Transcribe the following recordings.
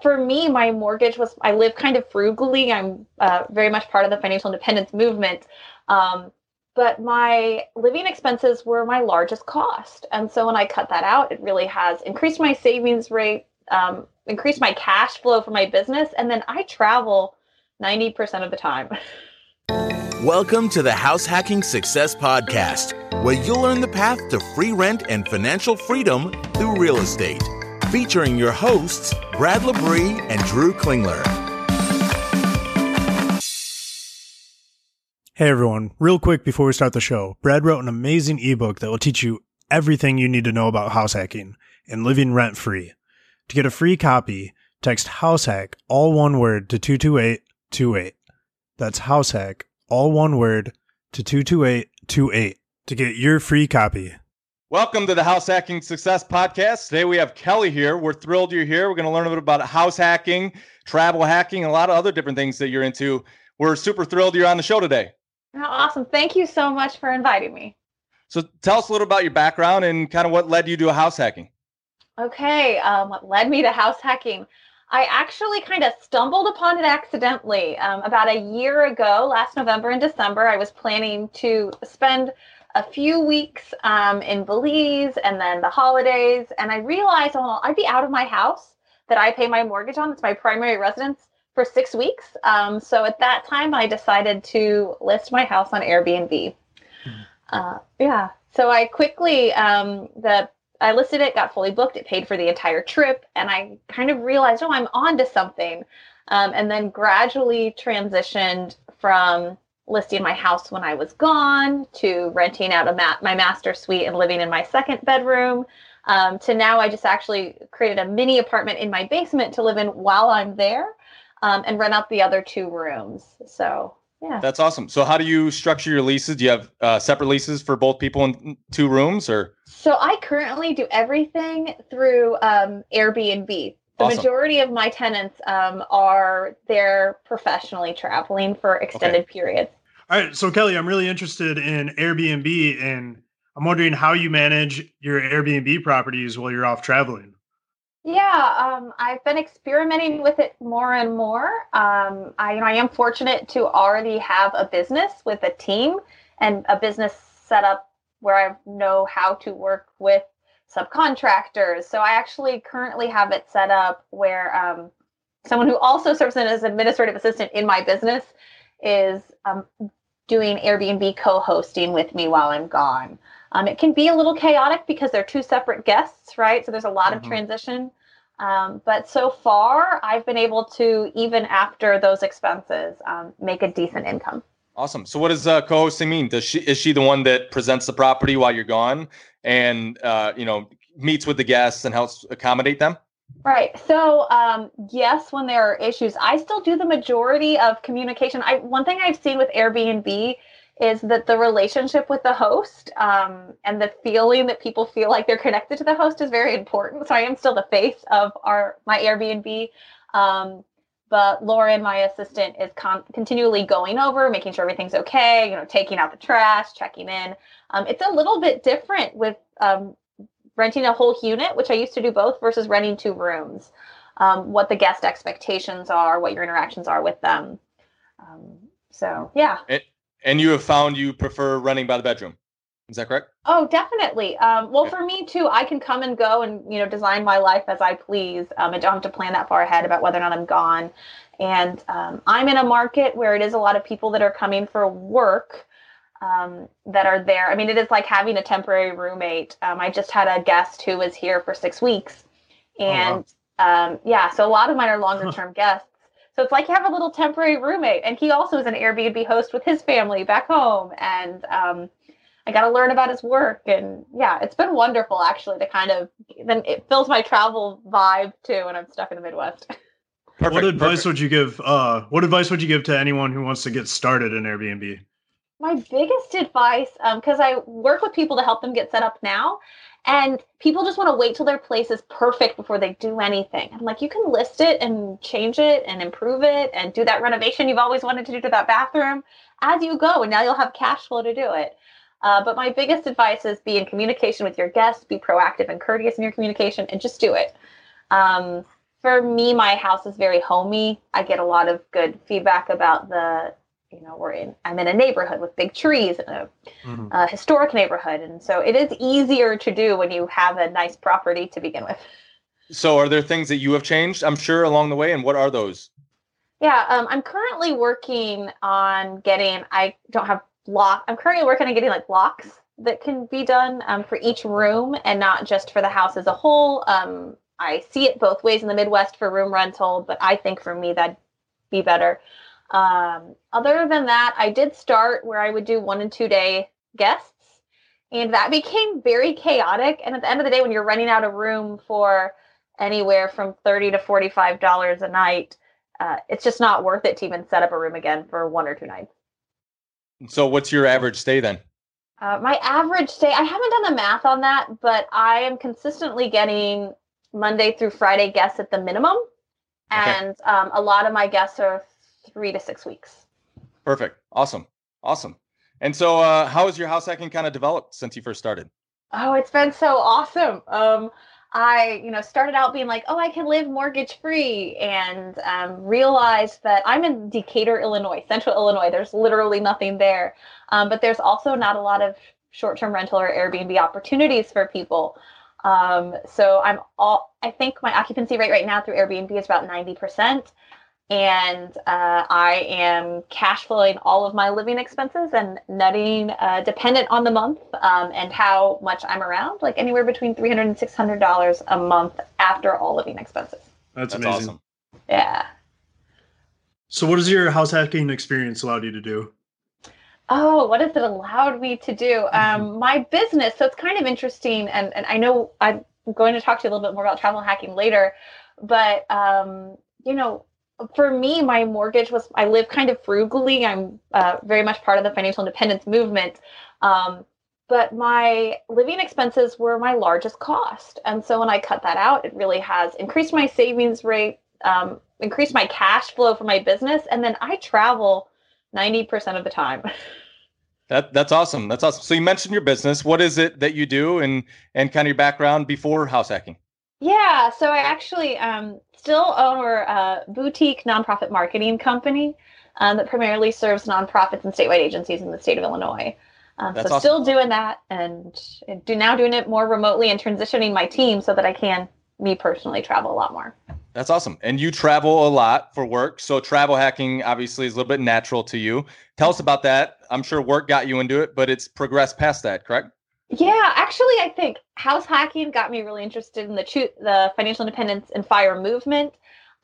for me, my mortgage was, I live kind of frugally. I'm uh, very much part of the financial independence movement. Um, but my living expenses were my largest cost. And so when I cut that out, it really has increased my savings rate, um, increased my cash flow for my business. And then I travel 90% of the time. Welcome to the House Hacking Success Podcast, where you'll learn the path to free rent and financial freedom through real estate featuring your hosts, Brad Labrie and Drew Klingler. Hey everyone, real quick before we start the show, Brad wrote an amazing ebook that will teach you everything you need to know about house hacking and living rent free. To get a free copy, text house hack, all one word, to 22828. That's house hack, all one word, to 22828 to get your free copy. Welcome to the House Hacking Success Podcast. Today we have Kelly here. We're thrilled you're here. We're going to learn a bit about house hacking, travel hacking, and a lot of other different things that you're into. We're super thrilled you're on the show today. Awesome. Thank you so much for inviting me. So tell us a little about your background and kind of what led you to house hacking. Okay. Um, what led me to house hacking? I actually kind of stumbled upon it accidentally. Um, about a year ago, last November and December, I was planning to spend a few weeks um, in Belize and then the holidays. And I realized, well, I'd be out of my house that I pay my mortgage on. It's my primary residence for six weeks. Um, so at that time, I decided to list my house on Airbnb. Hmm. Uh, yeah. So I quickly, um, the I listed it, got fully booked. It paid for the entire trip, and I kind of realized, oh, I'm on to something. Um, and then gradually transitioned from listing my house when I was gone to renting out a ma- my master suite and living in my second bedroom um, to now I just actually created a mini apartment in my basement to live in while I'm there um, and rent out the other two rooms. So yeah. That's awesome. So how do you structure your leases? Do you have uh, separate leases for both people in two rooms or? So I currently do everything through um, Airbnb the awesome. majority of my tenants um, are there professionally traveling for extended okay. periods. All right, so Kelly, I'm really interested in Airbnb, and I'm wondering how you manage your Airbnb properties while you're off traveling. Yeah, um, I've been experimenting with it more and more. Um, I, you know, I am fortunate to already have a business with a team and a business set up where I know how to work with subcontractors. So I actually currently have it set up where um, someone who also serves as an administrative assistant in my business is um, doing Airbnb co-hosting with me while I'm gone. Um, it can be a little chaotic because they're two separate guests, right? So there's a lot mm-hmm. of transition. Um, but so far, I've been able to, even after those expenses, um, make a decent income. Awesome. So, what does uh, co-hosting mean? Does she is she the one that presents the property while you're gone, and uh, you know meets with the guests and helps accommodate them? Right. So, um, yes, when there are issues, I still do the majority of communication. I one thing I've seen with Airbnb is that the relationship with the host um, and the feeling that people feel like they're connected to the host is very important. So I am still the face of our my Airbnb. Um, but Lauren, my assistant, is con- continually going over, making sure everything's okay. You know, taking out the trash, checking in. Um, it's a little bit different with um, renting a whole unit, which I used to do both, versus renting two rooms. Um, what the guest expectations are, what your interactions are with them. Um, so yeah. And, and, you have found you prefer running by the bedroom. Is that correct? Oh, definitely. Um, well, for me too, I can come and go and you know design my life as I please. Um, I don't have to plan that far ahead about whether or not I'm gone. And um, I'm in a market where it is a lot of people that are coming for work um, that are there. I mean, it is like having a temporary roommate. Um, I just had a guest who was here for six weeks, and oh, wow. um, yeah, so a lot of mine are longer term guests. So it's like you have a little temporary roommate, and he also is an Airbnb host with his family back home, and um, I got to learn about his work, and yeah, it's been wonderful actually to kind of then it fills my travel vibe too when I'm stuck in the Midwest. Perfect, what advice perfect. would you give? Uh, what advice would you give to anyone who wants to get started in Airbnb? my biggest advice, because um, I work with people to help them get set up now, and people just want to wait till their place is perfect before they do anything. I'm like, you can list it and change it and improve it and do that renovation you've always wanted to do to that bathroom as you go, and now you'll have cash flow to do it. Uh, but my biggest advice is be in communication with your guests, be proactive and courteous in your communication, and just do it. Um, for me, my house is very homey. I get a lot of good feedback about the, you know, we're in, I'm in a neighborhood with big trees and a, mm-hmm. a historic neighborhood. And so it is easier to do when you have a nice property to begin with. So are there things that you have changed, I'm sure, along the way? And what are those? Yeah, um, I'm currently working on getting, I don't have lock, I'm currently working on getting like locks that can be done um, for each room and not just for the house as a whole. Um, I see it both ways in the Midwest for room rental, but I think for me that'd be better. Um, other than that, I did start where I would do one and two day guests, and that became very chaotic. And at the end of the day, when you're running out of room for anywhere from thirty to forty-five dollars a night, uh, it's just not worth it to even set up a room again for one or two nights. So, what's your average stay then? Uh, my average stay, I haven't done the math on that, but I am consistently getting Monday through Friday guests at the minimum. And okay. um, a lot of my guests are three to six weeks. Perfect. Awesome. Awesome. And so, uh, how has your house hacking kind of developed since you first started? Oh, it's been so awesome. Um, I, you know, started out being like, oh, I can live mortgage free, and um, realized that I'm in Decatur, Illinois, Central Illinois. There's literally nothing there, um, but there's also not a lot of short-term rental or Airbnb opportunities for people. Um, so I'm all, I think my occupancy rate right now through Airbnb is about 90%. And uh, I am cash flowing all of my living expenses and netting uh, dependent on the month um, and how much I'm around, like anywhere between $300 and $600 a month after all living expenses. That's, That's amazing. Awesome. Yeah. So, what has your house hacking experience allowed you to do? Oh, what has it allowed me to do? Um, my business. So it's kind of interesting, and and I know I'm going to talk to you a little bit more about travel hacking later, but um, you know, for me, my mortgage was I live kind of frugally. I'm uh, very much part of the financial independence movement. Um, but my living expenses were my largest cost. And so when I cut that out, it really has increased my savings rate, um, increased my cash flow for my business. And then I travel 90% of the time. That that's awesome. That's awesome. So you mentioned your business. What is it that you do and and kind of your background before house hacking? Yeah, so I actually um, still own a boutique nonprofit marketing company um, that primarily serves nonprofits and statewide agencies in the state of Illinois. Um, so awesome. still doing that and do now doing it more remotely and transitioning my team so that I can me personally travel a lot more. That's awesome. And you travel a lot for work. So travel hacking obviously is a little bit natural to you. Tell us about that. I'm sure work got you into it, but it's progressed past that, correct? Yeah, actually, I think house hacking got me really interested in the the financial independence and fire movement.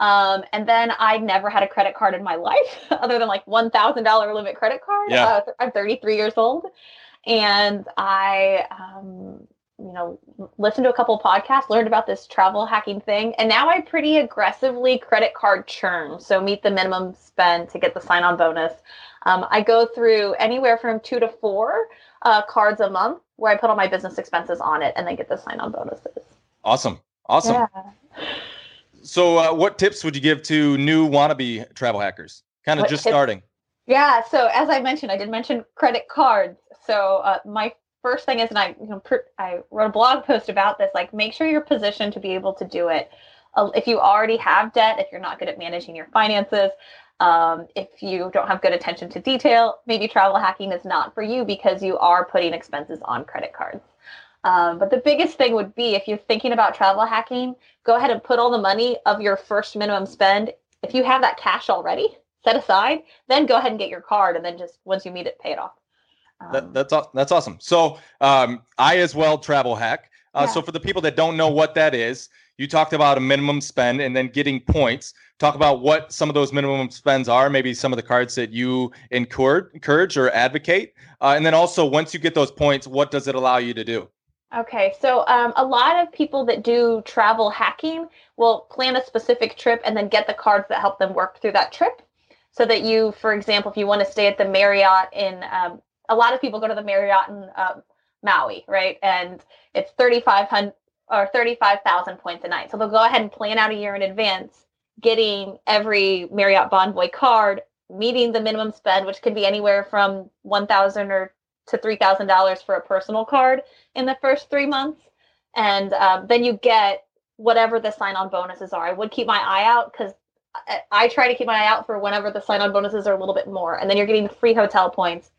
Um, and then I never had a credit card in my life, other than like one thousand dollar limit credit card. Yeah. Uh, I'm 33 years old, and I um, you know, listened to a couple podcasts, learned about this travel hacking thing, and now I pretty aggressively credit card churn. So meet the minimum spend to get the sign on bonus. Um, I go through anywhere from two to four uh, cards a month where I put all my business expenses on it and then get the sign on bonuses. Awesome. Awesome. Yeah. So, uh, what tips would you give to new wannabe travel hackers? Kind of just tips? starting. Yeah. So, as I mentioned, I did mention credit cards. So, uh, my first thing is, and I, you know, I wrote a blog post about this. Like, make sure you're positioned to be able to do it. Uh, if you already have debt, if you're not good at managing your finances, um, if you don't have good attention to detail, maybe travel hacking is not for you because you are putting expenses on credit cards. Um, but the biggest thing would be if you're thinking about travel hacking, go ahead and put all the money of your first minimum spend. If you have that cash already set aside, then go ahead and get your card, and then just once you meet it, pay it off. Um, that, that's that's awesome. So um, I as well travel hack. Uh, yeah. So for the people that don't know what that is, you talked about a minimum spend and then getting points. Talk about what some of those minimum spends are, maybe some of the cards that you encourage, or advocate, uh, and then also once you get those points, what does it allow you to do? Okay, so um, a lot of people that do travel hacking will plan a specific trip and then get the cards that help them work through that trip. So that you, for example, if you want to stay at the Marriott in um, a lot of people go to the Marriott in uh, Maui, right? And it's 3,500 or 35,000 points a night. So they'll go ahead and plan out a year in advance, getting every Marriott Bonvoy card, meeting the minimum spend, which could be anywhere from 1,000 or to $3,000 for a personal card in the first three months. And um, then you get whatever the sign on bonuses are. I would keep my eye out because I, try to keep my eye out for whenever the sign on bonuses are a little bit more. And then you're getting free hotel points,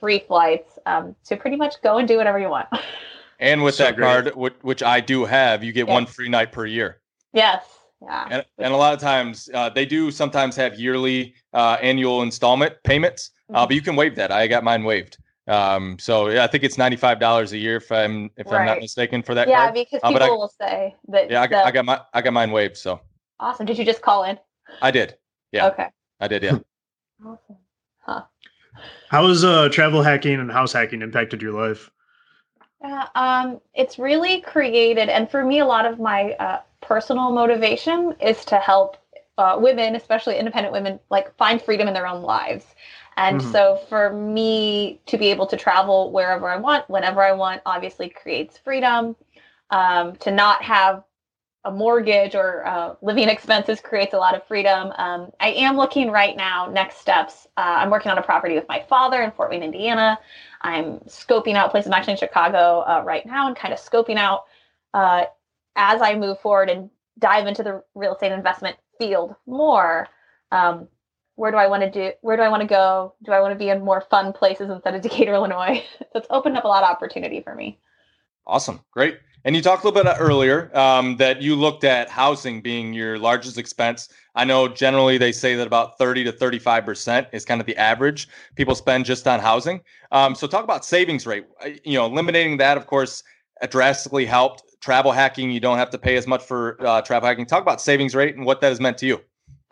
free flights. Um, so pretty much go and do whatever you want. And with So that great. card, which, which I do have, you get Yeah. one free night per year. yes. Yeah. And, and a lot of times uh, they do sometimes have yearly uh, annual installment payments, uh, Mhm. but you can waive that. I got mine waived. Um, so yeah, I think it's ninety five dollars a year if I'm if I'm not mistaken for that yeah, card. because Uh, people but I- will say that. Yeah, I got, the- I got my I got mine waived. So awesome. Did you just call in? I did. Yeah. Okay. I did. Yeah. Awesome. How has uh, travel hacking and house hacking impacted your life? Yeah, um, it's really created, and for me, a lot of my uh, personal motivation is to help uh, women, especially independent women, like find freedom in their own lives. And Mhm. so, for me to be able to travel wherever I want, whenever I want, obviously creates freedom. Um, to not have a mortgage or uh, living expenses creates a lot of freedom. Um, I am looking right now, next steps. Uh, I'm working on a property with my father in Fort Wayne, Indiana. I'm scoping out places. I'm actually in Chicago uh, right now and kind of scoping out uh, as I move forward and dive into the real estate investment field more. Um, where do I want to do? Where do I want to go? Do I want to be in more fun places instead of Decatur, Illinois? it's opened up a lot of opportunity for me. Awesome. Great. And you talked a little bit earlier um, that you looked at housing being your largest expense. I know generally they say that about 30 to 35% is kind of the average people spend just on housing. Um, so talk about savings rate. Uh, You know, eliminating that, of course, uh, drastically helped. Travel hacking, you don't have to pay as much for uh, travel hacking. Talk about savings rate and what that has meant to you.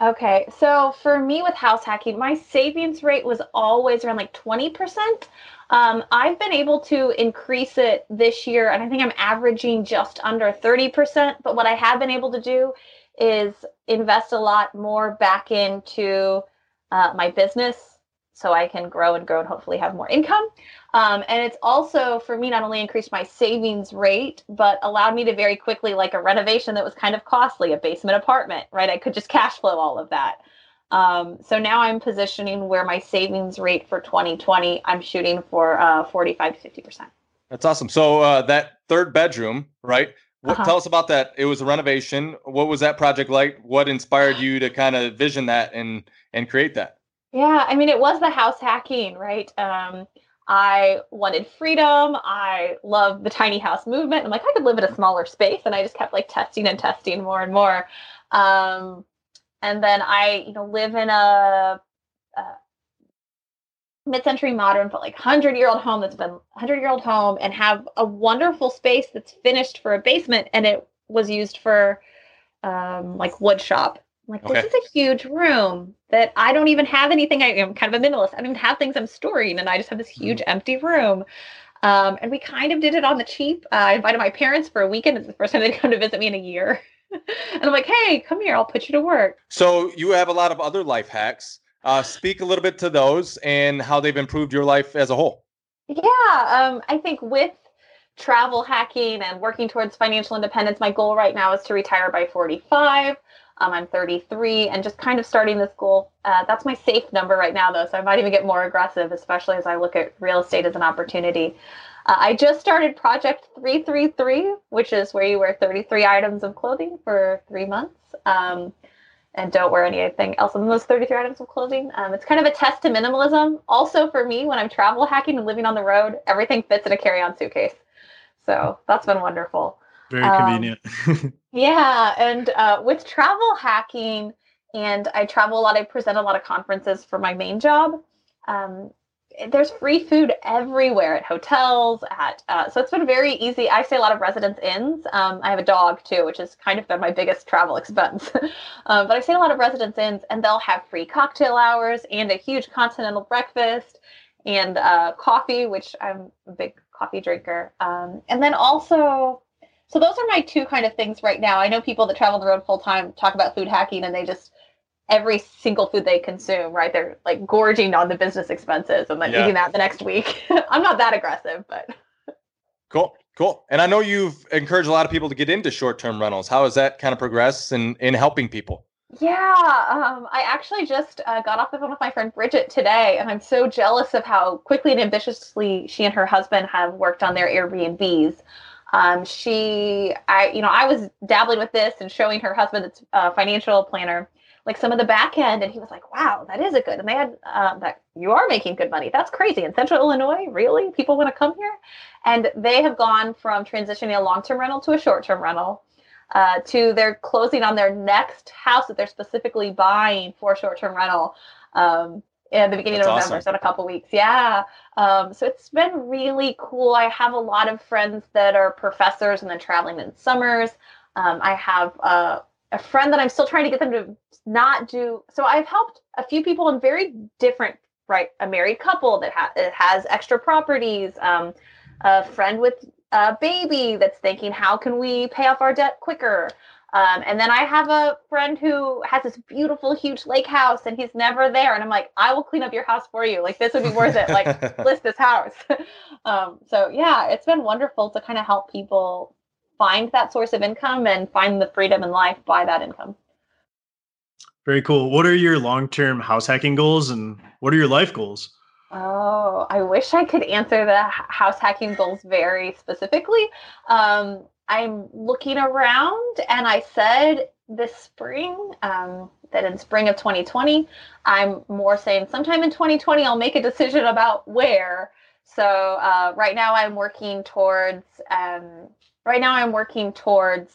Okay, so for me with house hacking, my savings rate was always around like 20%. Um, I've been able to increase it this year, and I think I'm averaging just under 30%. But what I have been able to do is invest a lot more back into uh, my business so I can grow and grow and hopefully have more income. Um, and it's also for me not only increased my savings rate, but allowed me to very quickly like a renovation that was kind of costly, a basement apartment, right? I could just cash flow all of that. Um, so now I'm positioning where my savings rate for 2020, I'm shooting for uh, 45 to 50%. That's awesome. So uh, that third bedroom, right? What, Uh-huh. Tell us about that. It was a renovation. What was that project like? What inspired you to kind of vision that and and create that? Yeah, I mean, it was the house hacking, right? Um, I wanted freedom. I love the tiny house movement. I'm like, I could live in a smaller space, and I just kept like testing and testing more and more. Um, and then I, you know, live in a, a mid-century modern, but like hundred-year-old home that's been hundred-year-old home, and have a wonderful space that's finished for a basement, and it was used for um, like wood shop. I'm like, Okay. this is a huge room that I don't even have anything. I am kind of a minimalist. I don't even have things I'm storing, and I just have this huge empty room. Um, and we kind of did it on the cheap. Uh, I invited my parents for a weekend. It's the first time they'd come to visit me in a year. and I'm like, hey, come here. I'll put you to work. So you have a lot of other life hacks. Uh, speak a little bit to those and how they've improved your life as a whole. Yeah, um, I think with travel hacking and working towards financial independence, my goal right now is to retire by 45. Um, I'm 33 and just kind of starting this goal. Uh, that's my safe number right now, though, so I might even get more aggressive, especially as I look at real estate as an opportunity. Uh, I just started Project 333, which is where you wear 33 items of clothing for three months. Um, and don't wear anything else than those 33 items of clothing. Um, it's kind of a test to minimalism. Also, for me, when I'm travel hacking and living on the road, everything fits in a carry on suitcase. So that's been wonderful. Very Um, convenient. Yeah. And uh, with travel hacking, and I travel a lot, I present a lot of conferences for my main job. Um, there's free food everywhere at hotels at uh, so it's been very easy i stay a lot of residence inns um, i have a dog too which has kind of been my biggest travel expense um, but i stay a lot of residence inns and they'll have free cocktail hours and a huge continental breakfast and uh, coffee which i'm a big coffee drinker um, and then also so those are my two kind of things right now i know people that travel the road full time talk about food hacking and they just every single food they consume, right? They're like gorging on the business expenses and then Yeah. eating that the next week. I'm not that aggressive, but Cool, cool. And I know you've encouraged a lot of people to get into short-term rentals. How has that kind of progressed in in helping people? yeah, um, I actually just uh, got off the phone with my friend Bridget today, and I'm so jealous of how quickly and ambitiously she and her husband have worked on their Airbnbs. Um, she, I, you know, I was dabbling with this and showing her husband that's a financial planner, like some of the back end, and he was like, "Wow, that is a good." And they had um, that you are making good money. That's crazy in Central Illinois. Really, people want to come here, and they have gone from transitioning a long term rental to a short term rental. Uh, to they're closing on their next house that they're specifically buying for short term rental. Um, in the beginning That's of November, awesome. so in a couple weeks. Yeah. Um, so it's been really cool. I have a lot of friends that are professors and then traveling in summers. Um, I have uh, a friend that I'm still trying to get them to not do. So I've helped a few people in very different, right? A married couple that ha- has extra properties. Um, a friend with a baby that's thinking, how can we pay off our debt quicker? Um, and then I have a friend who has this beautiful, huge lake house, and he's never there. And I'm like, I will clean up your house for you. Like this would be worth it. Like list this house. um, so yeah, it's been wonderful to kind of help people find that source of income and find the freedom in life by that income. Very cool. What are your long-term house hacking goals, and what are your life goals? Oh, I wish I could answer the house hacking goals very specifically. Um, I'm looking around and I said this spring, um, that in spring of 2020, I'm more saying sometime in 2020, I'll make a decision about where. So uh, right now I'm working towards, um, right now I'm working towards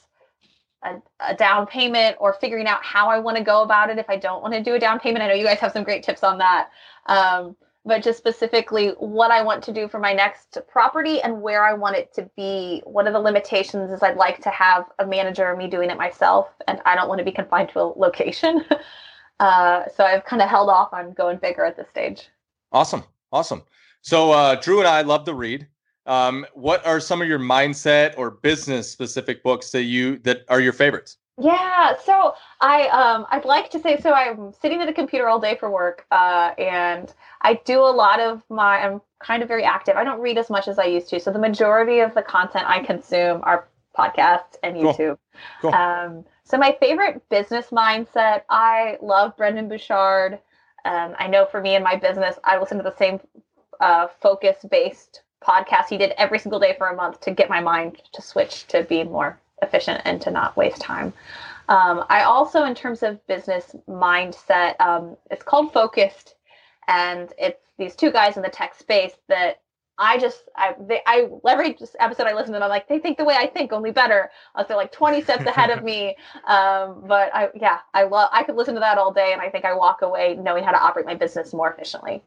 a, a, down payment or figuring out how I want to go about it if I don't want to do a down payment. I know you guys have some great tips on that. Um, but just specifically what I want to do for my next property and where I want it to be. One of the limitations is I'd like to have a manager, me doing it myself, and I don't want to be confined to a location. uh, so I've kind of held off on going bigger at this stage. Awesome. Awesome. So uh, Drew and I love to read. Um, what are some of your mindset or business specific books that you that are your favorites? Yeah, so I um I'd like to say so I'm sitting at a computer all day for work, uh, and I do a lot of my I'm kind of very active. I don't read as much as I used to, so the majority of the content I consume are podcasts and YouTube. Cool. Cool. Um, so my favorite business mindset, I love Brendon Burchard. Um, I know for me in my business, I listen to the same uh, focus based podcast he did every single day for a month to get my mind to switch to being more efficient and to not waste time. Um, I also, in terms of business mindset, um, it's called Focused, and it's these two guys in the tech space that I just I they I every episode I listen to them I'm like they think the way I think only better. Uh, they're like 20 steps ahead of me. Um, but I yeah I love I could listen to that all day and I think I walk away knowing how to operate my business more efficiently.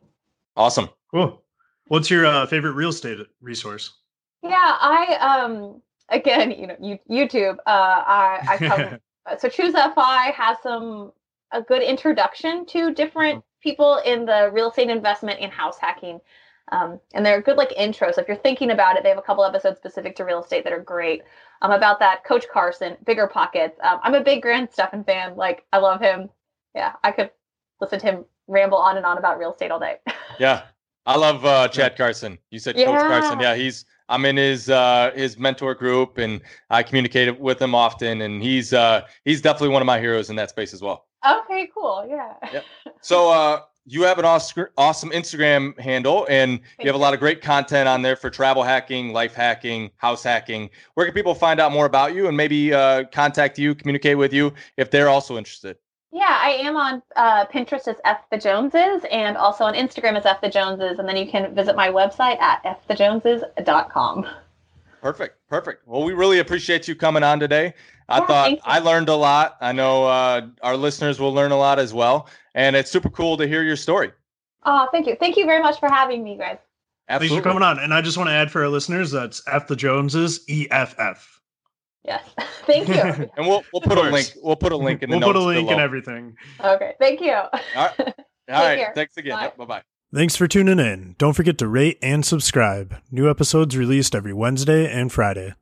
Awesome. Cool. What's your uh, favorite real estate resource? Yeah, I um again, you know, you, YouTube. Uh, I, I come, so Choose FI has some a good introduction to different mm-hmm. people in the real estate investment and house hacking. Um, and they're good like intro. So if you're thinking about it, they have a couple episodes specific to real estate that are great. Um, about that, Coach Carson, Bigger Pockets. Um, I'm a big Grant Stephan fan. Like I love him. Yeah, I could listen to him ramble on and on about real estate all day. yeah, I love uh, Chad Carson. You said yeah. Coach Carson. Yeah, he's I'm in his uh, his mentor group, and I communicate with him often. And he's uh, he's definitely one of my heroes in that space as well. Okay, cool. Yeah. Yep. So uh, you have an awesome awesome Instagram handle, and you have a lot of great content on there for travel hacking, life hacking, house hacking. Where can people find out more about you and maybe uh, contact you, communicate with you if they're also interested? Yeah, I am on uh, Pinterest as Eff the Joneses and also on Instagram as Eff the Joneses. And then you can visit my website at effthejoneses.com. Perfect. Perfect. Well, we really appreciate you coming on today. I yeah, thought I learned a lot. I know uh, our listeners will learn a lot as well. And it's super cool to hear your story. Oh, thank you. Thank you very much for having me, guys. Absolutely. Thanks for coming on. And I just want to add for our listeners that's Eff the Joneses, EFF. Yes. Thank you. and we'll we'll put a link. We'll put a link in the we'll notes put a link below. and everything. Okay. Thank you. All right. All right. Care. Thanks again. Bye. Yep, bye-bye. Thanks for tuning in. Don't forget to rate and subscribe. New episodes released every Wednesday and Friday.